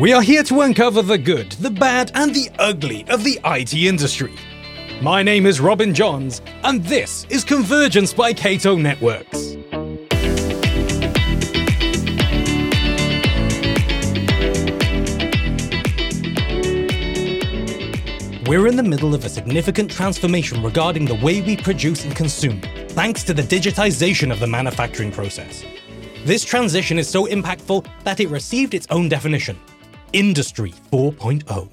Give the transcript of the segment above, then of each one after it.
We are here to uncover the good, the bad, and the ugly of the IT industry. My name is Robin Johns, and this is Convergence by Cato Networks. We're in the middle of a significant transformation regarding the way we produce and consume, thanks to the digitization of the manufacturing process. This transition is so impactful that it received its own definition Industry 4.0.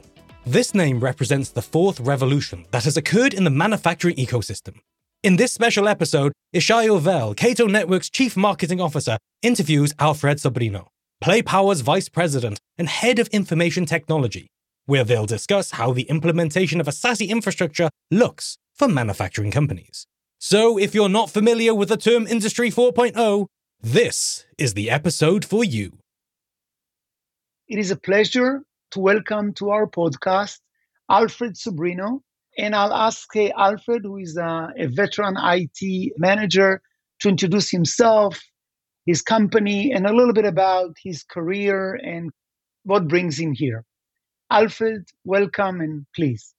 This name represents the fourth revolution that has occurred in the manufacturing ecosystem. In this special episode, Yishay Yovel, Cato Network's Chief Marketing Officer, interviews Alfred Sobrinho, PlayPower's Vice President and Head of Information Technology, where they'll discuss how the implementation of a SASE infrastructure looks for manufacturing companies. So, if you're not familiar with the term Industry 4.0, this is the episode for you. It is a pleasure to welcome to our podcast Alfred Sobrinho. And I'll ask uh, Alfred, who is a, a veteran IT manager, to introduce himself, his company, and a little bit about his career and what brings him here. Alfred, welcome and please.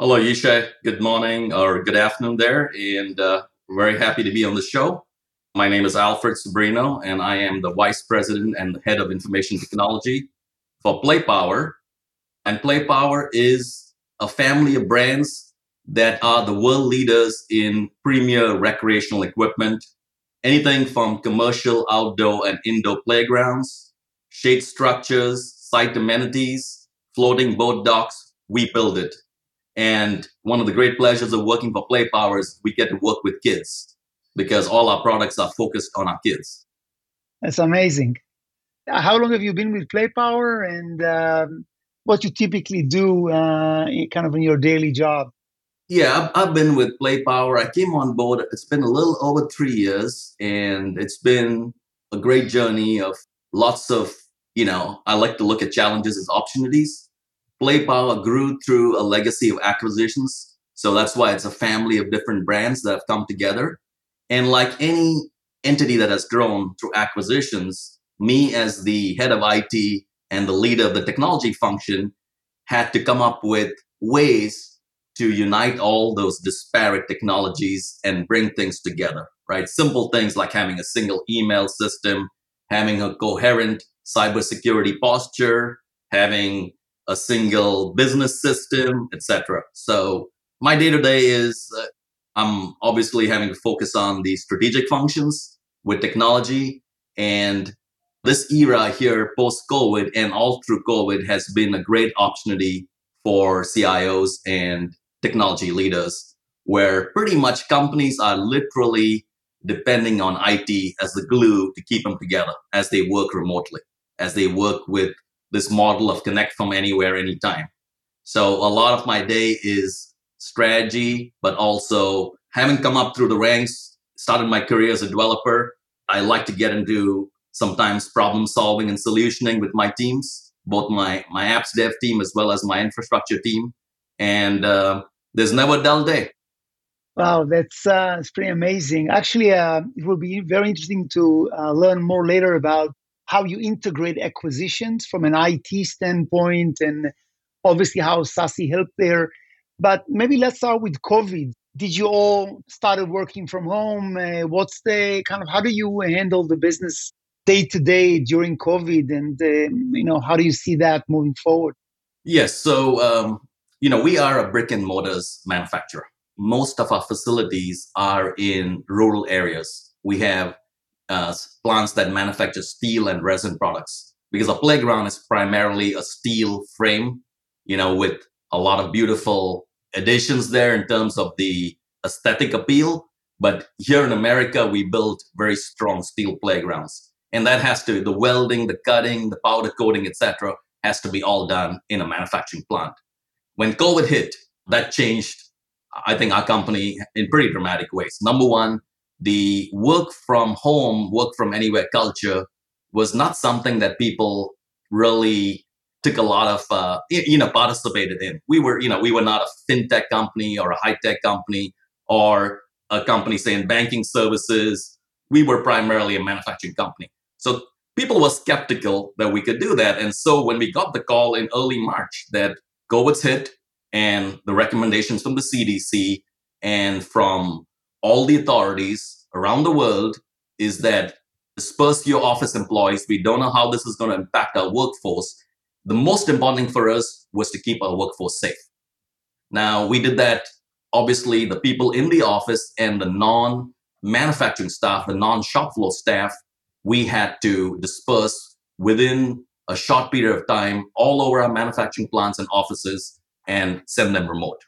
Hello, Yishay. Good morning or good afternoon there. And uh, very happy to be on the show. My name is Alfred Sobrinho, and I am the Vice President and Head of Information Technology for PlayPower. And PlayPower is a family of brands that are the world leaders in premier recreational equipment, anything from commercial, outdoor, and indoor playgrounds, shade structures, site amenities, floating boat docks, we build it. And one of the great pleasures of working for PlayPower is we get to work with kids because all our products are focused on our kids. That's amazing. How long have you been with PlayPower and um, what you typically do uh, kind of in your daily job? Yeah, I've, I've been with PlayPower. I came on board, it's been a little over three years, and it's been a great journey of lots of, you know, I like to look at challenges as opportunities PlayPower grew through a legacy of acquisitions. So that's why it's a family of different brands that have come together. And like any entity that has grown through acquisitions, me as the head of IT and the leader of the technology function had to come up with ways to unite all those disparate technologies and bring things together, right? Simple things like having a single email system, having a coherent cybersecurity posture, having a single business system, etc. So my day to day is uh, I'm obviously having to focus on the strategic functions with technology. And this era here, post COVID and all through COVID, has been a great opportunity for CIOs and technology leaders, where pretty much companies are literally depending on IT as the glue to keep them together as they work remotely, as they work with this model of connect from anywhere, anytime. So a lot of my day is strategy, but also having come up through the ranks, started my career as a developer. I like to get into sometimes problem solving and solutioning with my teams, both my my apps dev team as well as my infrastructure team. And uh, there's never a dull day. Wow, that's uh, it's pretty amazing. Actually, uh, it will be very interesting to uh, learn more later about how you integrate acquisitions from an IT standpoint and obviously how SASE helped there. But maybe let's start with COVID. Did you all started working from home? Uh, what's the kind of how do you handle the business day to day during COVID, and uh, you know how do you see that moving forward? Yes, so um, you know we are a brick and mortars manufacturer. Most of our facilities are in rural areas. We have uh, plants that manufacture steel and resin products because a playground is primarily a steel frame, you know, with a lot of beautiful additions there in terms of the aesthetic appeal. But here in America, we build very strong steel playgrounds. And that has to, the welding, the cutting, the powder coating, etc., has to be all done in a manufacturing plant. When COVID hit, that changed, I think, our company in pretty dramatic ways. Number one, the work from home, work from anywhere culture was not something that people really took a lot of uh, you know participated in. We were you know we were not a fintech company or a high tech company or a company say in banking services. We were primarily a manufacturing company. So people were skeptical that we could do that. And so when we got the call in early March that COVID's hit and the recommendations from the CDC and from all the authorities around the world is that disperse your office employees. We don't know how this is going to impact our workforce. The most important thing for us was to keep our workforce safe. Now, we did that. Obviously, the people in the office and the non manufacturing staff, the non shop floor staff, we had to disperse within a short period of time all over our manufacturing plants and offices and send them remote.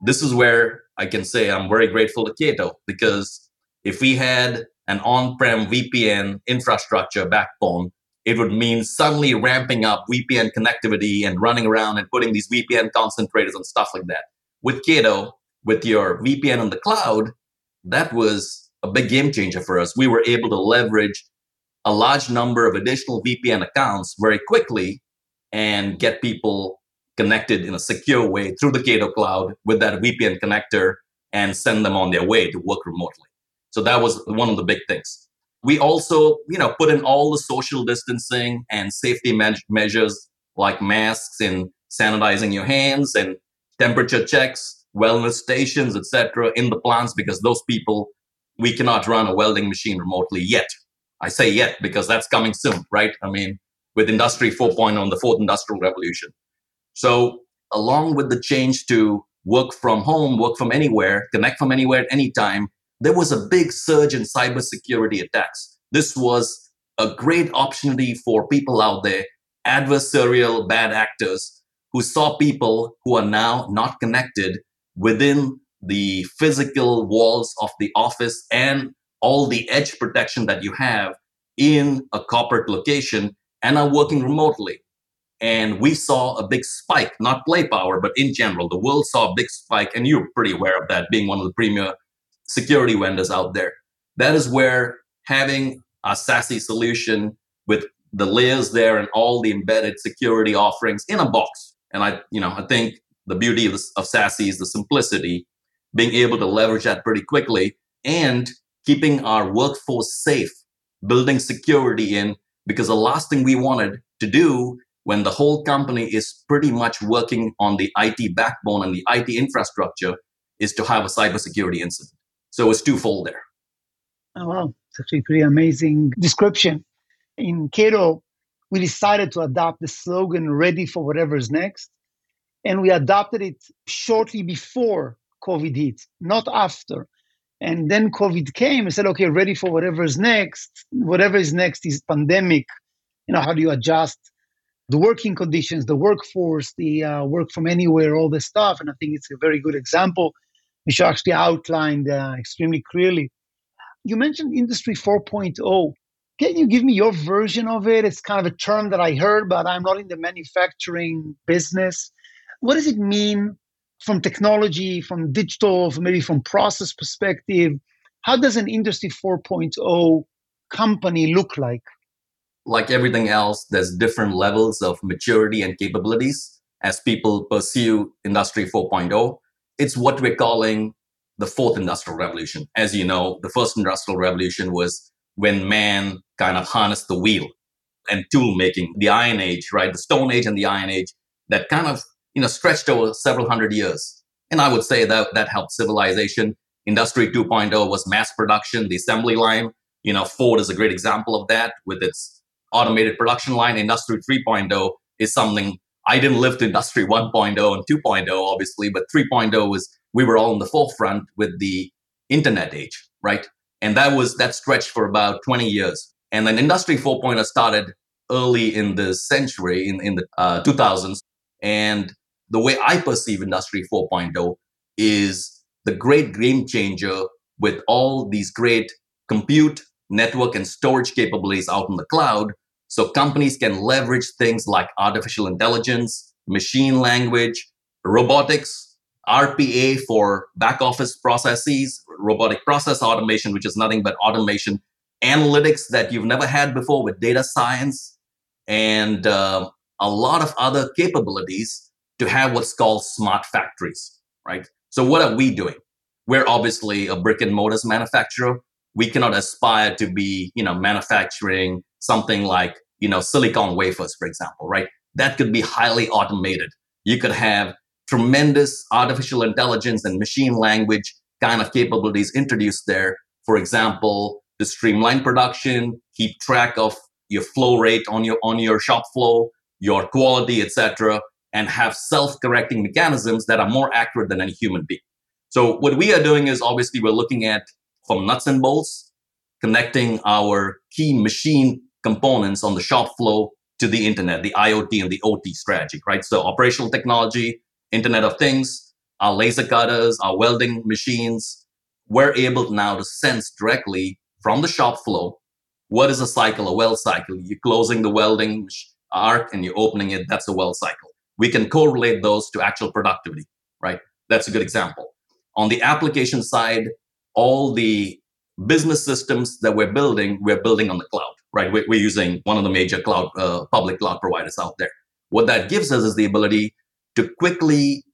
This is where I can say I'm very grateful to Cato because if we had an on prem VPN infrastructure backbone, it would mean suddenly ramping up VPN connectivity and running around and putting these VPN concentrators and stuff like that. With Cato, with your VPN on the cloud, that was a big game changer for us. We were able to leverage a large number of additional VPN accounts very quickly and get people connected in a secure way through the Cato cloud with that VPN connector and send them on their way to work remotely. So that was one of the big things. We also, you know, put in all the social distancing and safety me- measures like masks and sanitizing your hands and temperature checks, wellness stations, etc., in the plants because those people we cannot run a welding machine remotely yet. I say yet because that's coming soon, right? I mean, with Industry 4.0 and the fourth industrial revolution. So, along with the change to work from home, work from anywhere, connect from anywhere at any time, there was a big surge in cybersecurity attacks. This was a great opportunity for people out there, adversarial bad actors who saw people who are now not connected within the physical walls of the office and all the edge protection that you have in a corporate location and are working remotely. And we saw a big spike, not PlayPower, but in general, the world saw a big spike. And you're pretty aware of that being one of the premier security vendors out there. That is where having a SASE solution with the layers there and all the embedded security offerings in a box. And I, you know, I think the beauty of, of SASE is the simplicity, being able to leverage that pretty quickly and keeping our workforce safe, building security in, because the last thing we wanted to do when the whole company is pretty much working on the IT backbone and the IT infrastructure is to have a cybersecurity incident. So it's twofold there. Oh, wow. It's actually pretty amazing description. In Cato, we decided to adopt the slogan ready for whatever's next. And we adopted it shortly before COVID hit, not after. And then COVID came and said, okay, ready for whatever is next. Whatever is next is pandemic. You know, how do you adjust the working conditions, the workforce, the uh, work from anywhere, all this stuff? And I think it's a very good example, which actually outlined uh, extremely clearly. You mentioned Industry 4.0. Can you give me your version of it? It's kind of a term that I heard, but I'm not in the manufacturing business. What does it mean from technology, from digital, from maybe from process perspective, how does an Industry 4.0 company look like? Like everything else, there's different levels of maturity and capabilities as people pursue Industry 4.0. It's what we're calling the fourth industrial revolution. As you know, the first industrial revolution was when man kind of harnessed the wheel and tool making, the Iron Age, right? The Stone Age and the Iron Age that kind of you know, stretched over several hundred years. And I would say that that helped civilization. Industry 2.0 was mass production, the assembly line. You know, Ford is a great example of that with its automated production line. Industry 3.0 is something I didn't live to Industry 1.0 and 2.0, obviously, but 3.0 was we were all in the forefront with the internet age, right? And that was that stretched for about 20 years. And then Industry 4.0 started early in the century, in, in the uh, 2000s. And the way I perceive Industry 4.0 is the great game changer with all these great compute, network, and storage capabilities out in the cloud. So companies can leverage things like artificial intelligence, machine language, robotics, RPA for back office processes, robotic process automation, which is nothing but automation, analytics that you've never had before with data science, and uh, a lot of other capabilities to have what's called smart factories, right? So what are we doing? We're obviously a brick and mortars manufacturer. We cannot aspire to be, you know, manufacturing something like, you know, silicon wafers, for example, right? That could be highly automated. You could have tremendous artificial intelligence and machine language kind of capabilities introduced there. For example, to streamline production, keep track of your flow rate on your on your shop flow, your quality, etc., and have self-correcting mechanisms that are more accurate than any human being. So what we are doing is obviously we're looking at from nuts and bolts, connecting our key machine components on the shop floor to the internet, the IoT and the OT strategy, right? So operational technology, Internet of Things, our laser cutters, our welding machines, we're able now to sense directly from the shop floor what is a cycle, a weld cycle. You're closing the welding arc and you're opening it, that's a weld cycle. We can correlate those to actual productivity, right? That's a good example. On the application side, all the business systems that we're building, we're building on the cloud, right? We're, using one of the major cloud, uh, public cloud providers out there. What that gives us is the ability to quickly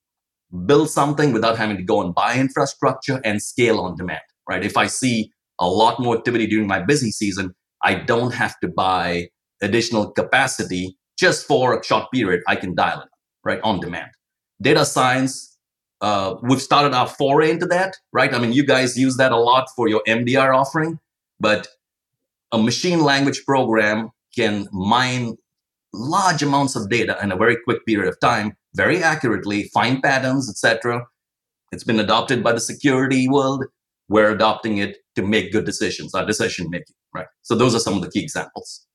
build something without having to go and buy infrastructure and scale on demand, right? If I see a lot more activity during my busy season, I don't have to buy additional capacity just for a short period. I can dial it, right, on demand. Data science, uh, we've started our foray into that, right? I mean, you guys use that a lot for your MDR offering, but a machine language program can mine large amounts of data in a very quick period of time very accurately, find patterns, etc. It's been adopted by the security world. We're adopting it to make good decisions, our decision making, right? So those are some of the key examples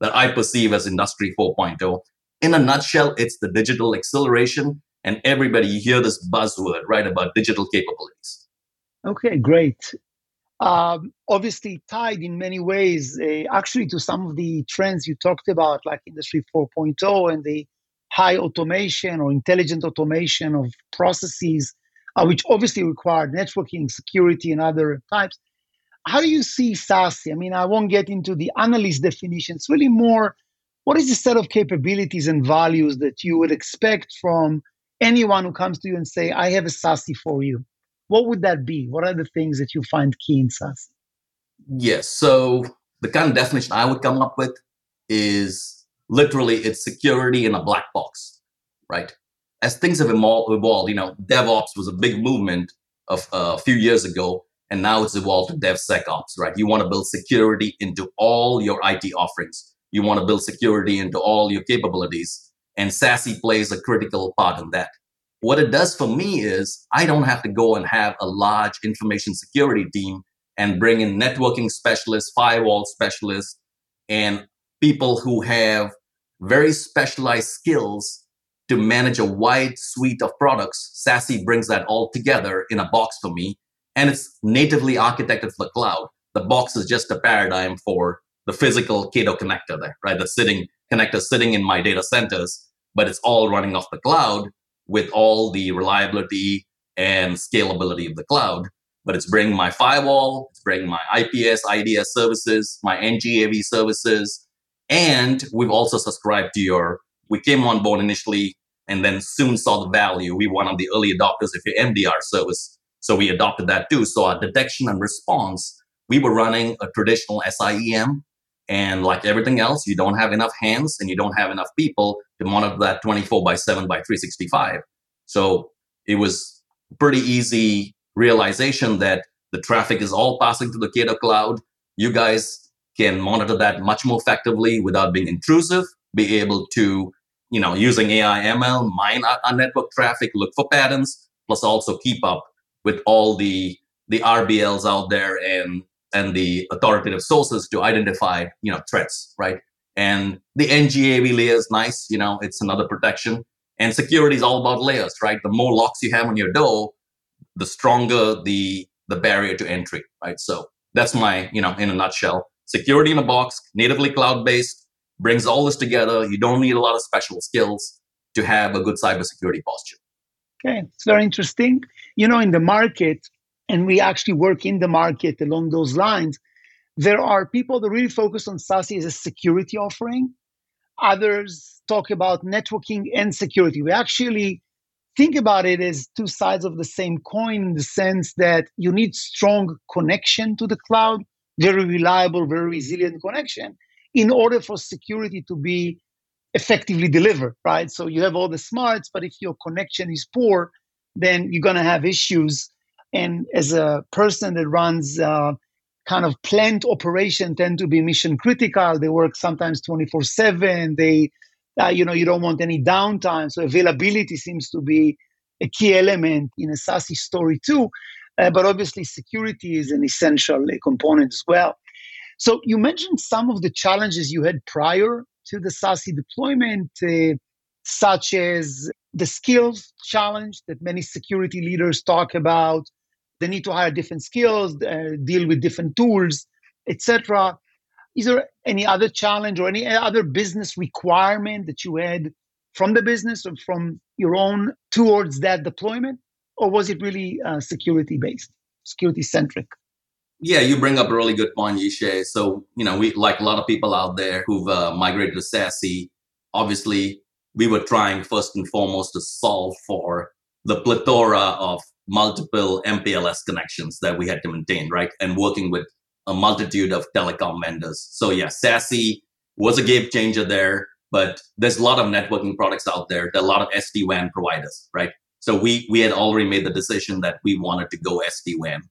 that I perceive as Industry 4.0. In a nutshell, it's the digital acceleration, and everybody you hear this buzzword, right, about digital capabilities. Okay, great. Um, obviously tied in many ways, uh, actually, to some of the trends you talked about, like Industry 4.0 and the high automation or intelligent automation of processes, uh, which obviously require networking, security, and other types. How do you see SASE? I mean, I won't get into the analyst definition. It's really more what is the set of capabilities and values that you would expect from anyone who comes to you and say, I have a SASE for you? What would that be? What are the things that you find key in SASE? Yes. So the kind of definition I would come up with is literally it's security in a black box, right? As things have evolved, you know, DevOps was a big movement of uh, a few years ago, and now it's evolved to DevSecOps, right? You want to build security into all your IT offerings. You want to build security into all your capabilities, and SASE plays a critical part in that. What it does for me is I don't have to go and have a large information security team and bring in networking specialists, firewall specialists, and people who have very specialized skills to manage a wide suite of products. SASE brings that all together in a box for me, and it's natively architected for the cloud. The box is just a paradigm for the physical Cato connector there, right? The sitting connector sitting in my data centers, but it's all running off the cloud with all the reliability and scalability of the cloud. But it's bringing my firewall, it's bringing my IPS, IDS services, my NGAV services, and we've also subscribed to your, we came on board initially and then soon saw the value. We were one of the early adopters of your MDR service. So we adopted that too. So our detection and response, we were running a traditional SIEM. And like everything else, you don't have enough hands and you don't have enough people to monitor that 24 by 7 by 365. So it was pretty easy realization that the traffic is all passing through the Cato cloud. You guys can monitor that much more effectively without being intrusive, be able to, you know, using AI ML, mine our, our network traffic, look for patterns, plus also keep up with all the the RBLs out there and and the authoritative sources to identify, you know, threats, right? And the NGAV layer is nice, you know, it's another protection. And security is all about layers, right? The more locks you have on your door, the stronger the the barrier to entry, right? So that's my, you know, in a nutshell security in a box, natively cloud based, brings all this together. You don't need a lot of special skills to have a good cybersecurity posture. Okay, it's very interesting. You know, in the market, and we actually work in the market along those lines, there are people that really focus on SASE as a security offering. Others talk about networking and security. We actually think about it as two sides of the same coin in the sense that you need strong connection to the cloud very reliable, very resilient connection. in order for security to be effectively delivered, right? So you have all the smarts, but if your connection is poor, then you're going to have issues. And as a person that runs uh, kind of plant operation tend to be mission critical. They work sometimes 24 7. They, uh, you know, you don't want any downtime. So availability seems to be a key element in a SASE story too. Uh, but obviously, security is an essential component as well. So you mentioned some of the challenges you had prior to the SASE deployment, uh, such as the skills challenge that many security leaders talk about, they need to hire different skills, uh, deal with different tools, etc. Is there any other challenge or any other business requirement that you had from the business or from your own towards that deployment, or was it really uh, security based, security centric? Yeah, you bring up a really good point, Yishay. So, you know, we like a lot of people out there who've uh, migrated to SASE. Obviously, we were trying first and foremost to solve for the plethora of multiple MPLS connections that we had to maintain, right? And working with a multitude of telecom vendors. So yeah, SASE was a game changer there, but there's a lot of networking products out there. There are a lot of SD-WAN providers, right? So we we had already made the decision that we wanted to go SD-WAN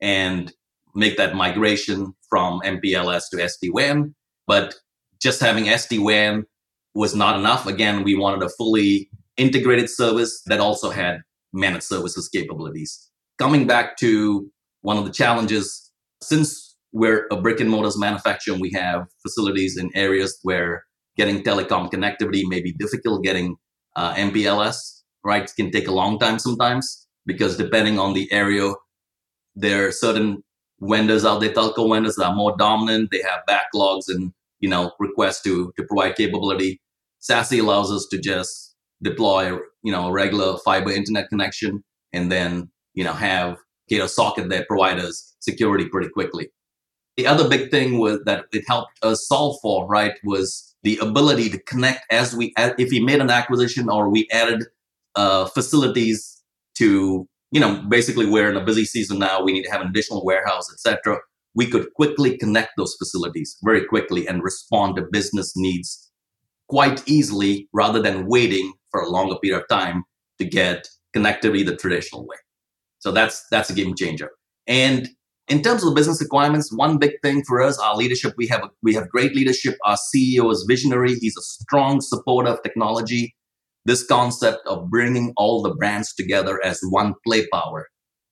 and make that migration from MPLS to SD-WAN. But just having SD-WAN was not enough. Again, we wanted a fully integrated service that also had managed services capabilities. Coming back to one of the challenges, since we're a brick and mortars manufacturer and we have facilities in areas where getting telecom connectivity may be difficult, getting uh, MPLS, right, can take a long time sometimes because depending on the area, there are certain vendors out there, telco vendors that are more dominant. They have backlogs and you know requests to to provide capability. SASE allows us to just deploy, you know, a regular fiber internet connection and then, you know, have a socket that provides security pretty quickly. The other big thing was that it helped us solve for, right, was the ability to connect as we, if we made an acquisition or we added uh, facilities to, you know, basically we're in a busy season now, we need to have an additional warehouse, etc. We could quickly connect those facilities very quickly and respond to business needs quite easily rather than waiting for a longer period of time to get connectivity the traditional way. So that's that's a game changer. And in terms of the business requirements, one big thing for us, our leadership, we have we have great leadership. Our CEO is visionary. He's a strong supporter of technology. This concept of bringing all the brands together as one PlayPower.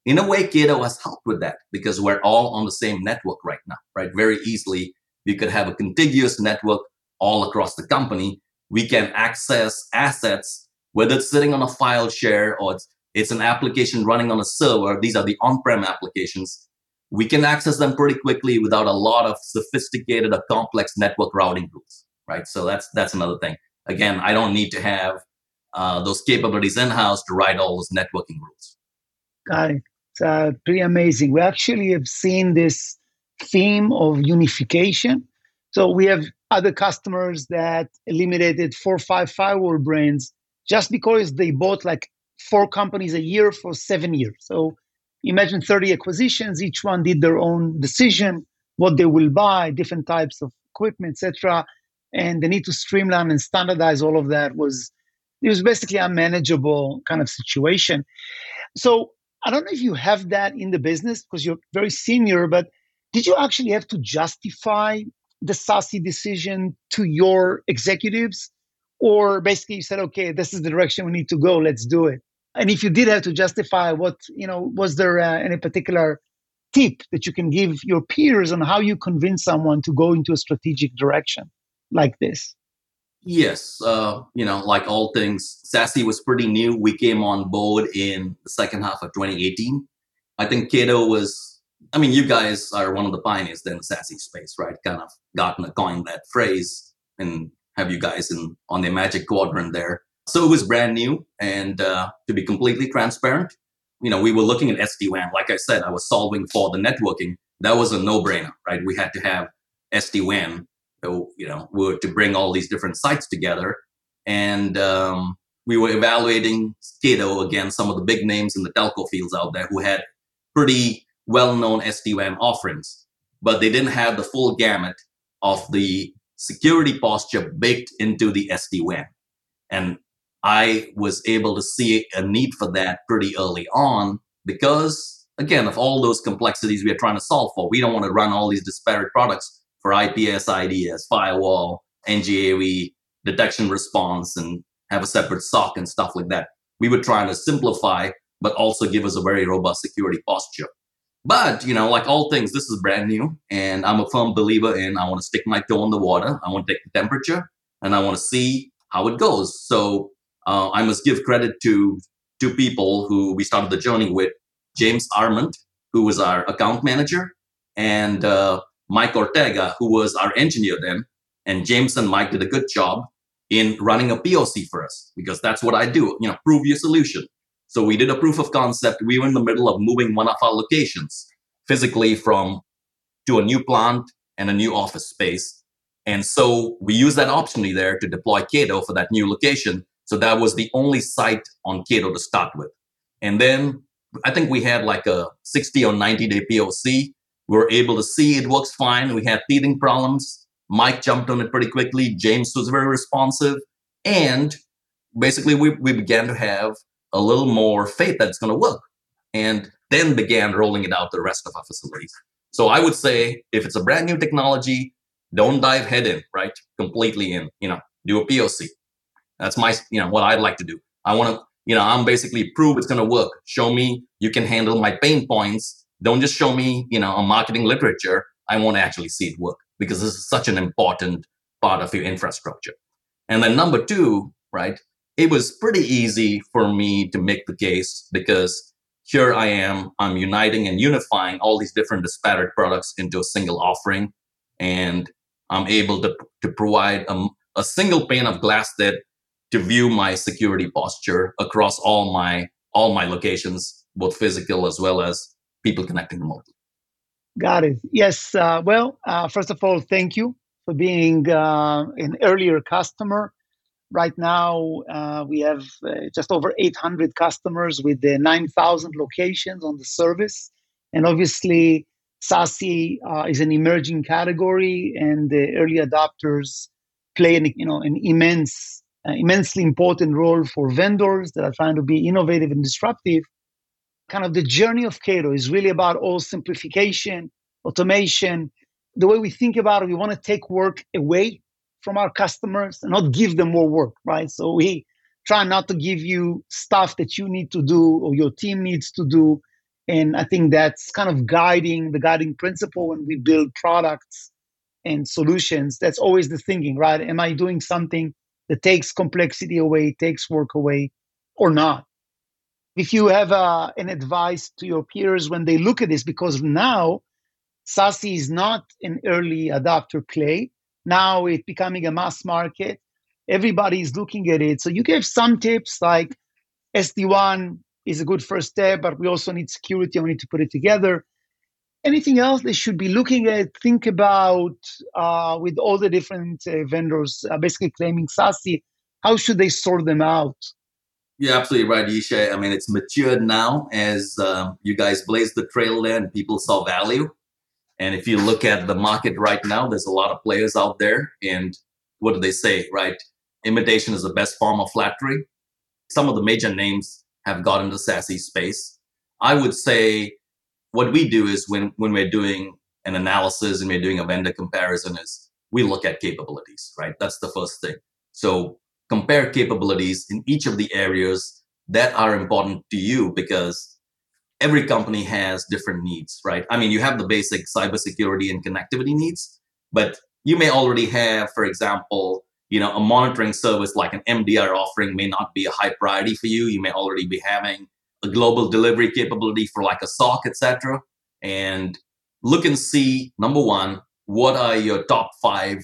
In a way, Cato has helped with that because we're all on the same network right now, right? Very easily, we could have a contiguous network all across the company we can access assets, whether it's sitting on a file share or it's, it's an application running on a server. These are the on-prem applications. We can access them pretty quickly without a lot of sophisticated or complex network routing rules, right? So that's that's another thing. Again, I don't need to have uh, those capabilities in-house to write all those networking rules. Got it. It's uh, pretty amazing. We actually have seen this theme of unification. So we have other customers that eliminated four five firewall brands just because they bought like four companies a year for seven years. So imagine 30 acquisitions, each one did their own decision, what they will buy, different types of equipment, etc. And the need to streamline and standardize all of that was it was basically a manageable kind of situation. So I don't know if you have that in the business because you're very senior, but did you actually have to justify the SASE decision to your executives? Or basically you said, okay, this is the direction we need to go, let's do it. And if you did have to justify what, you know, was there uh, any particular tip that you can give your peers on how you convince someone to go into a strategic direction like this? Yes, uh, you know, like all things, SASE was pretty new. We came on board in the second half of 2018. I think Cato was I mean, you guys are one of the pioneers in the SASE space, right? Kind of gotten a coin that phrase and have you guys in on the magic quadrant there. So it was brand new, and uh, to be completely transparent, you know, we were looking at SD-WAN. Like I said, I was solving for the networking. That was a no-brainer, right? We had to have SD-WAN, you know, to bring all these different sites together, and um, we were evaluating Cato against some of the big names in the telco fields out there who had pretty well-known SD-WAN offerings, but they didn't have the full gamut of the security posture baked into the SD-WAN. And I was able to see a need for that pretty early on because, again, of all those complexities we are trying to solve for. We don't want to run all these disparate products for IPS, IDS, firewall, NGAV, detection response, and have a separate SOC and stuff like that. We were trying to simplify, but also give us a very robust security posture. But, you know, like all things, this is brand new. And I'm a firm believer in I want to stick my toe in the water. I want to take the temperature and I want to see how it goes. So uh, I must give credit to two people who we started the journey with James Armand, who was our account manager, and uh, Mike Ortega, who was our engineer then. And James and Mike did a good job in running a POC for us because that's what I do, you know, prove your solution. So we did a proof of concept. We were in the middle of moving one of our locations physically from to a new plant and a new office space. And so we used that opportunity there to deploy Cato for that new location. So that was the only site on Cato to start with. And then I think we had like a 60 or 90 day POC. We were able to see it works fine. We had teething problems. Mike jumped on it pretty quickly. James was very responsive. And basically, we, we began to have a little more faith that it's going to work. And then began rolling it out to the rest of our facilities. So I would say if it's a brand new technology, don't dive head in, right? Completely in, you know, do a POC. That's my, you know, what I'd like to do. I want to, you know, I'm basically prove it's going to work. Show me you can handle my pain points. Don't just show me, you know, a marketing literature. I want to actually see it work because this is such an important part of your infrastructure. And then number two, right? It was pretty easy for me to make the case because here I am, I'm uniting and unifying all these different disparate products into a single offering. And I'm able to, to provide a, a single pane of glass that to view my security posture across all my all my locations, both physical as well as people connecting remotely. Got it. Yes. Uh, well, uh, first of all, thank you for being uh, an earlier customer Right now, uh, we have uh, just over 800 customers with the 9,000 locations on the service. And obviously, SASE uh, is an emerging category, and the early adopters play an, you know, an immense, uh, immensely important role for vendors that are trying to be innovative and disruptive. Kind of the journey of Cato is really about all simplification, automation. The way we think about it, we want to take work away from our customers and not give them more work, right? So we try not to give you stuff that you need to do or your team needs to do. And I think that's kind of guiding the guiding principle when we build products and solutions. That's always the thinking, right? Am I doing something that takes complexity away, takes work away, or not? If you have uh, an advice to your peers when they look at this, because now SASE is not an early adopter play, now it's becoming a mass market. Everybody is looking at it. So you gave some tips like SD-WAN is a good first step, but we also need security. We need to put it together. Anything else they should be looking at, think about uh, with all the different uh, vendors uh, basically claiming SASE, how should they sort them out? You're absolutely right, Yishay. I mean, it's matured now as um, you guys blazed the trail there and people saw value. And if you look at the market right now, there's a lot of players out there. And what do they say, right? Imitation is the best form of flattery. Some of the major names have got into SASE space. I would say what we do is when, when we're doing an analysis and we're doing a vendor comparison is we look at capabilities, right? That's the first thing. So compare capabilities in each of the areas that are important to you because every company has different needs, right? I mean, you have the basic cybersecurity and connectivity needs, but you may already have, for example, you know, a monitoring service like an MDR offering may not be a high priority for you. You may already be having a global delivery capability for like a SOC, etc. And look and see number one, what are your top five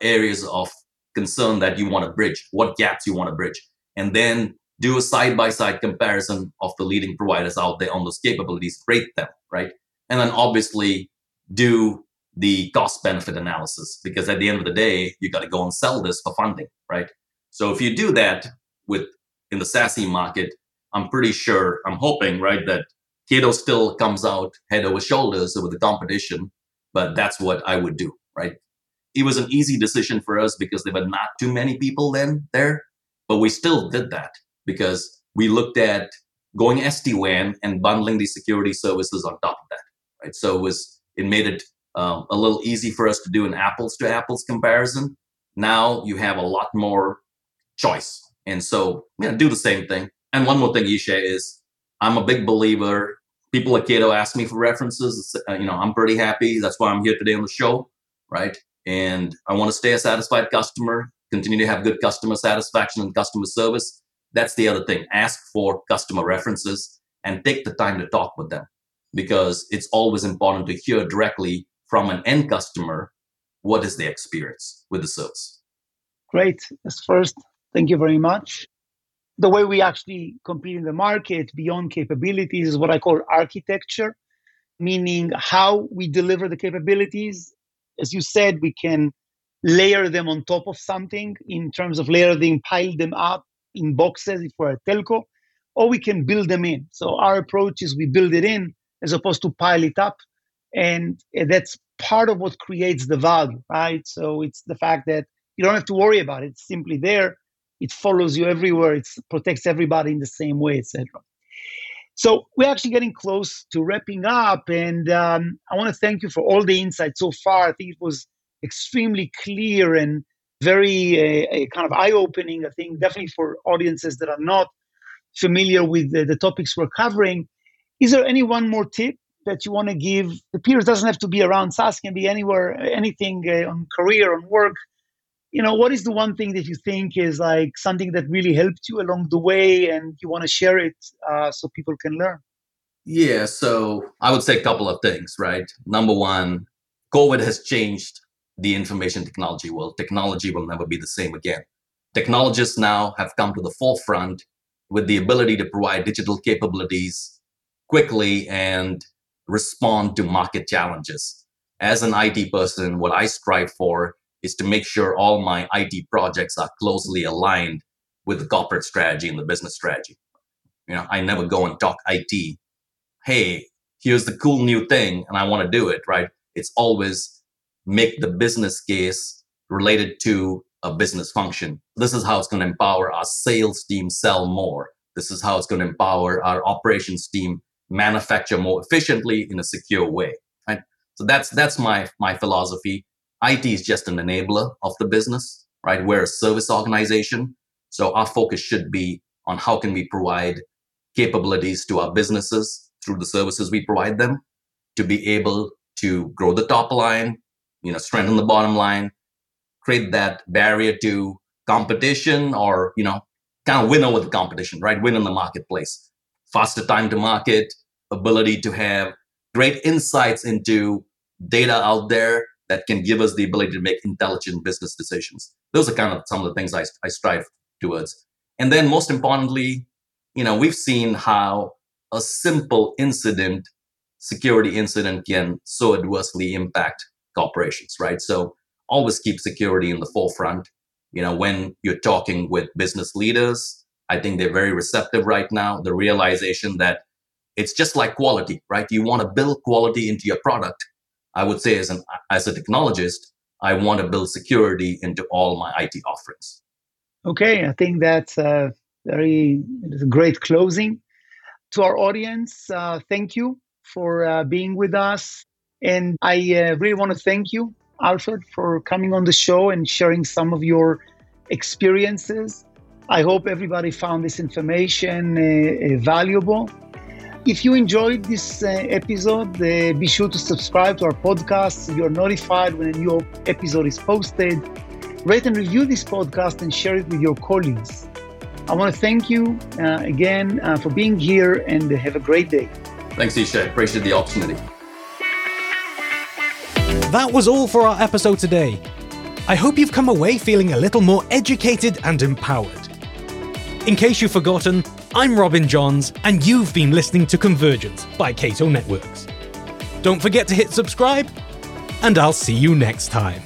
areas of concern that you want to bridge? What gaps you want to bridge? And then do a side by side comparison of the leading providers out there on those capabilities, rate them, right? And then obviously do the cost benefit analysis because at the end of the day, you got to go and sell this for funding, right? So if you do that with in the SASE market, I'm pretty sure, I'm hoping, right, that Cato still comes out head over shoulders with the competition, but that's what I would do, right? it was an easy decision for us because there were not too many people then there, but we still did that because we looked at going SD-WAN and bundling these security services on top of that, right? So it was it made it um, a little easy for us to do an apples to apples comparison. Now you have a lot more choice, and so you know, do the same thing. And one more thing, Yishay, is I'm a big believer. People at Cato ask me for references. Uh, you know, I'm pretty happy. That's why I'm here today on the show, right? And I want to stay a satisfied customer, continue to have good customer satisfaction and customer service. That's the other thing. Ask for customer references and take the time to talk with them because it's always important to hear directly from an end customer what is their experience with the service. Great. As first, thank you very much. The way we actually compete in the market beyond capabilities is what I call architecture, meaning how we deliver the capabilities. As you said, we can layer them on top of something in terms of layering, pile them up in boxes if we're a telco, or we can build them in. So our approach is we build it in as opposed to pile it up. And that's part of what creates the value, right? So it's the fact that you don't have to worry about it. It's simply there. It follows you everywhere. It protects everybody in the same way, etc. So we're actually getting close to wrapping up, and um, I want to thank you for all the insights so far. I think it was extremely clear and very uh, kind of eye-opening. I think definitely for audiences that are not familiar with the, the topics we're covering. Is there any one more tip that you want to give? The peers doesn't have to be around SASE; can be anywhere, anything uh, on career, on work. You know, what is the one thing that you think is like something that really helped you along the way, and you want to share it uh, so people can learn? Yeah, so I would say a couple of things, right? Number one, COVID has changed the information technology world. Technology will never be the same again. Technologists now have come to the forefront with the ability to provide digital capabilities quickly and respond to market challenges. As an IT person, what I strive for is to make sure all my IT projects are closely aligned with the corporate strategy and the business strategy. You know, I never go and talk IT. Hey, here's the cool new thing, and I want to do it, right? It's always make the business case related to a business function. This is how it's going to empower our sales team sell more. This is how it's going to empower our operations team manufacture more efficiently in a secure way. Right? So that's that's my my philosophy. IT is just an enabler of the business, right? We're a service organization. So our focus should be on how can we provide capabilities to our businesses through the services we provide them to be able to grow the top line, you know, strengthen the bottom line, create that barrier to competition or, you know, kind of win over the competition, right? Win in the marketplace. Faster time to market, ability to have great insights into data out there that can give us the ability to make intelligent business decisions. Those are kind of some of the things I, I strive towards. And then most importantly, you know, we've seen how a simple incident, security incident can so adversely impact corporations, right? So always keep security in the forefront. You know, when you're talking with business leaders, I think they're very receptive right now. The realization that it's just like quality, right? You want to build quality into your product. I would say as an as a technologist, I want to build security into all my IT offerings. Okay, I think that's a very great closing. To our audience, uh, thank you for uh, being with us. And I uh, really want to thank you, Alfred, for coming on the show and sharing some of your experiences. I hope everybody found this information uh, uh valuable. If you enjoyed this uh, episode, uh, be sure to subscribe to our podcast so you're notified when a new episode is posted. Rate and review this podcast and share it with your colleagues. I want to thank you uh, again uh, for being here and have a great day. Thanks, Yishay. Appreciate the opportunity. That was all for our episode today. I hope you've come away feeling a little more educated and empowered. In case you've forgotten, I'm Robin Johns, and you've been listening to Convergence by Cato Networks. Don't forget to hit subscribe, and I'll see you next time.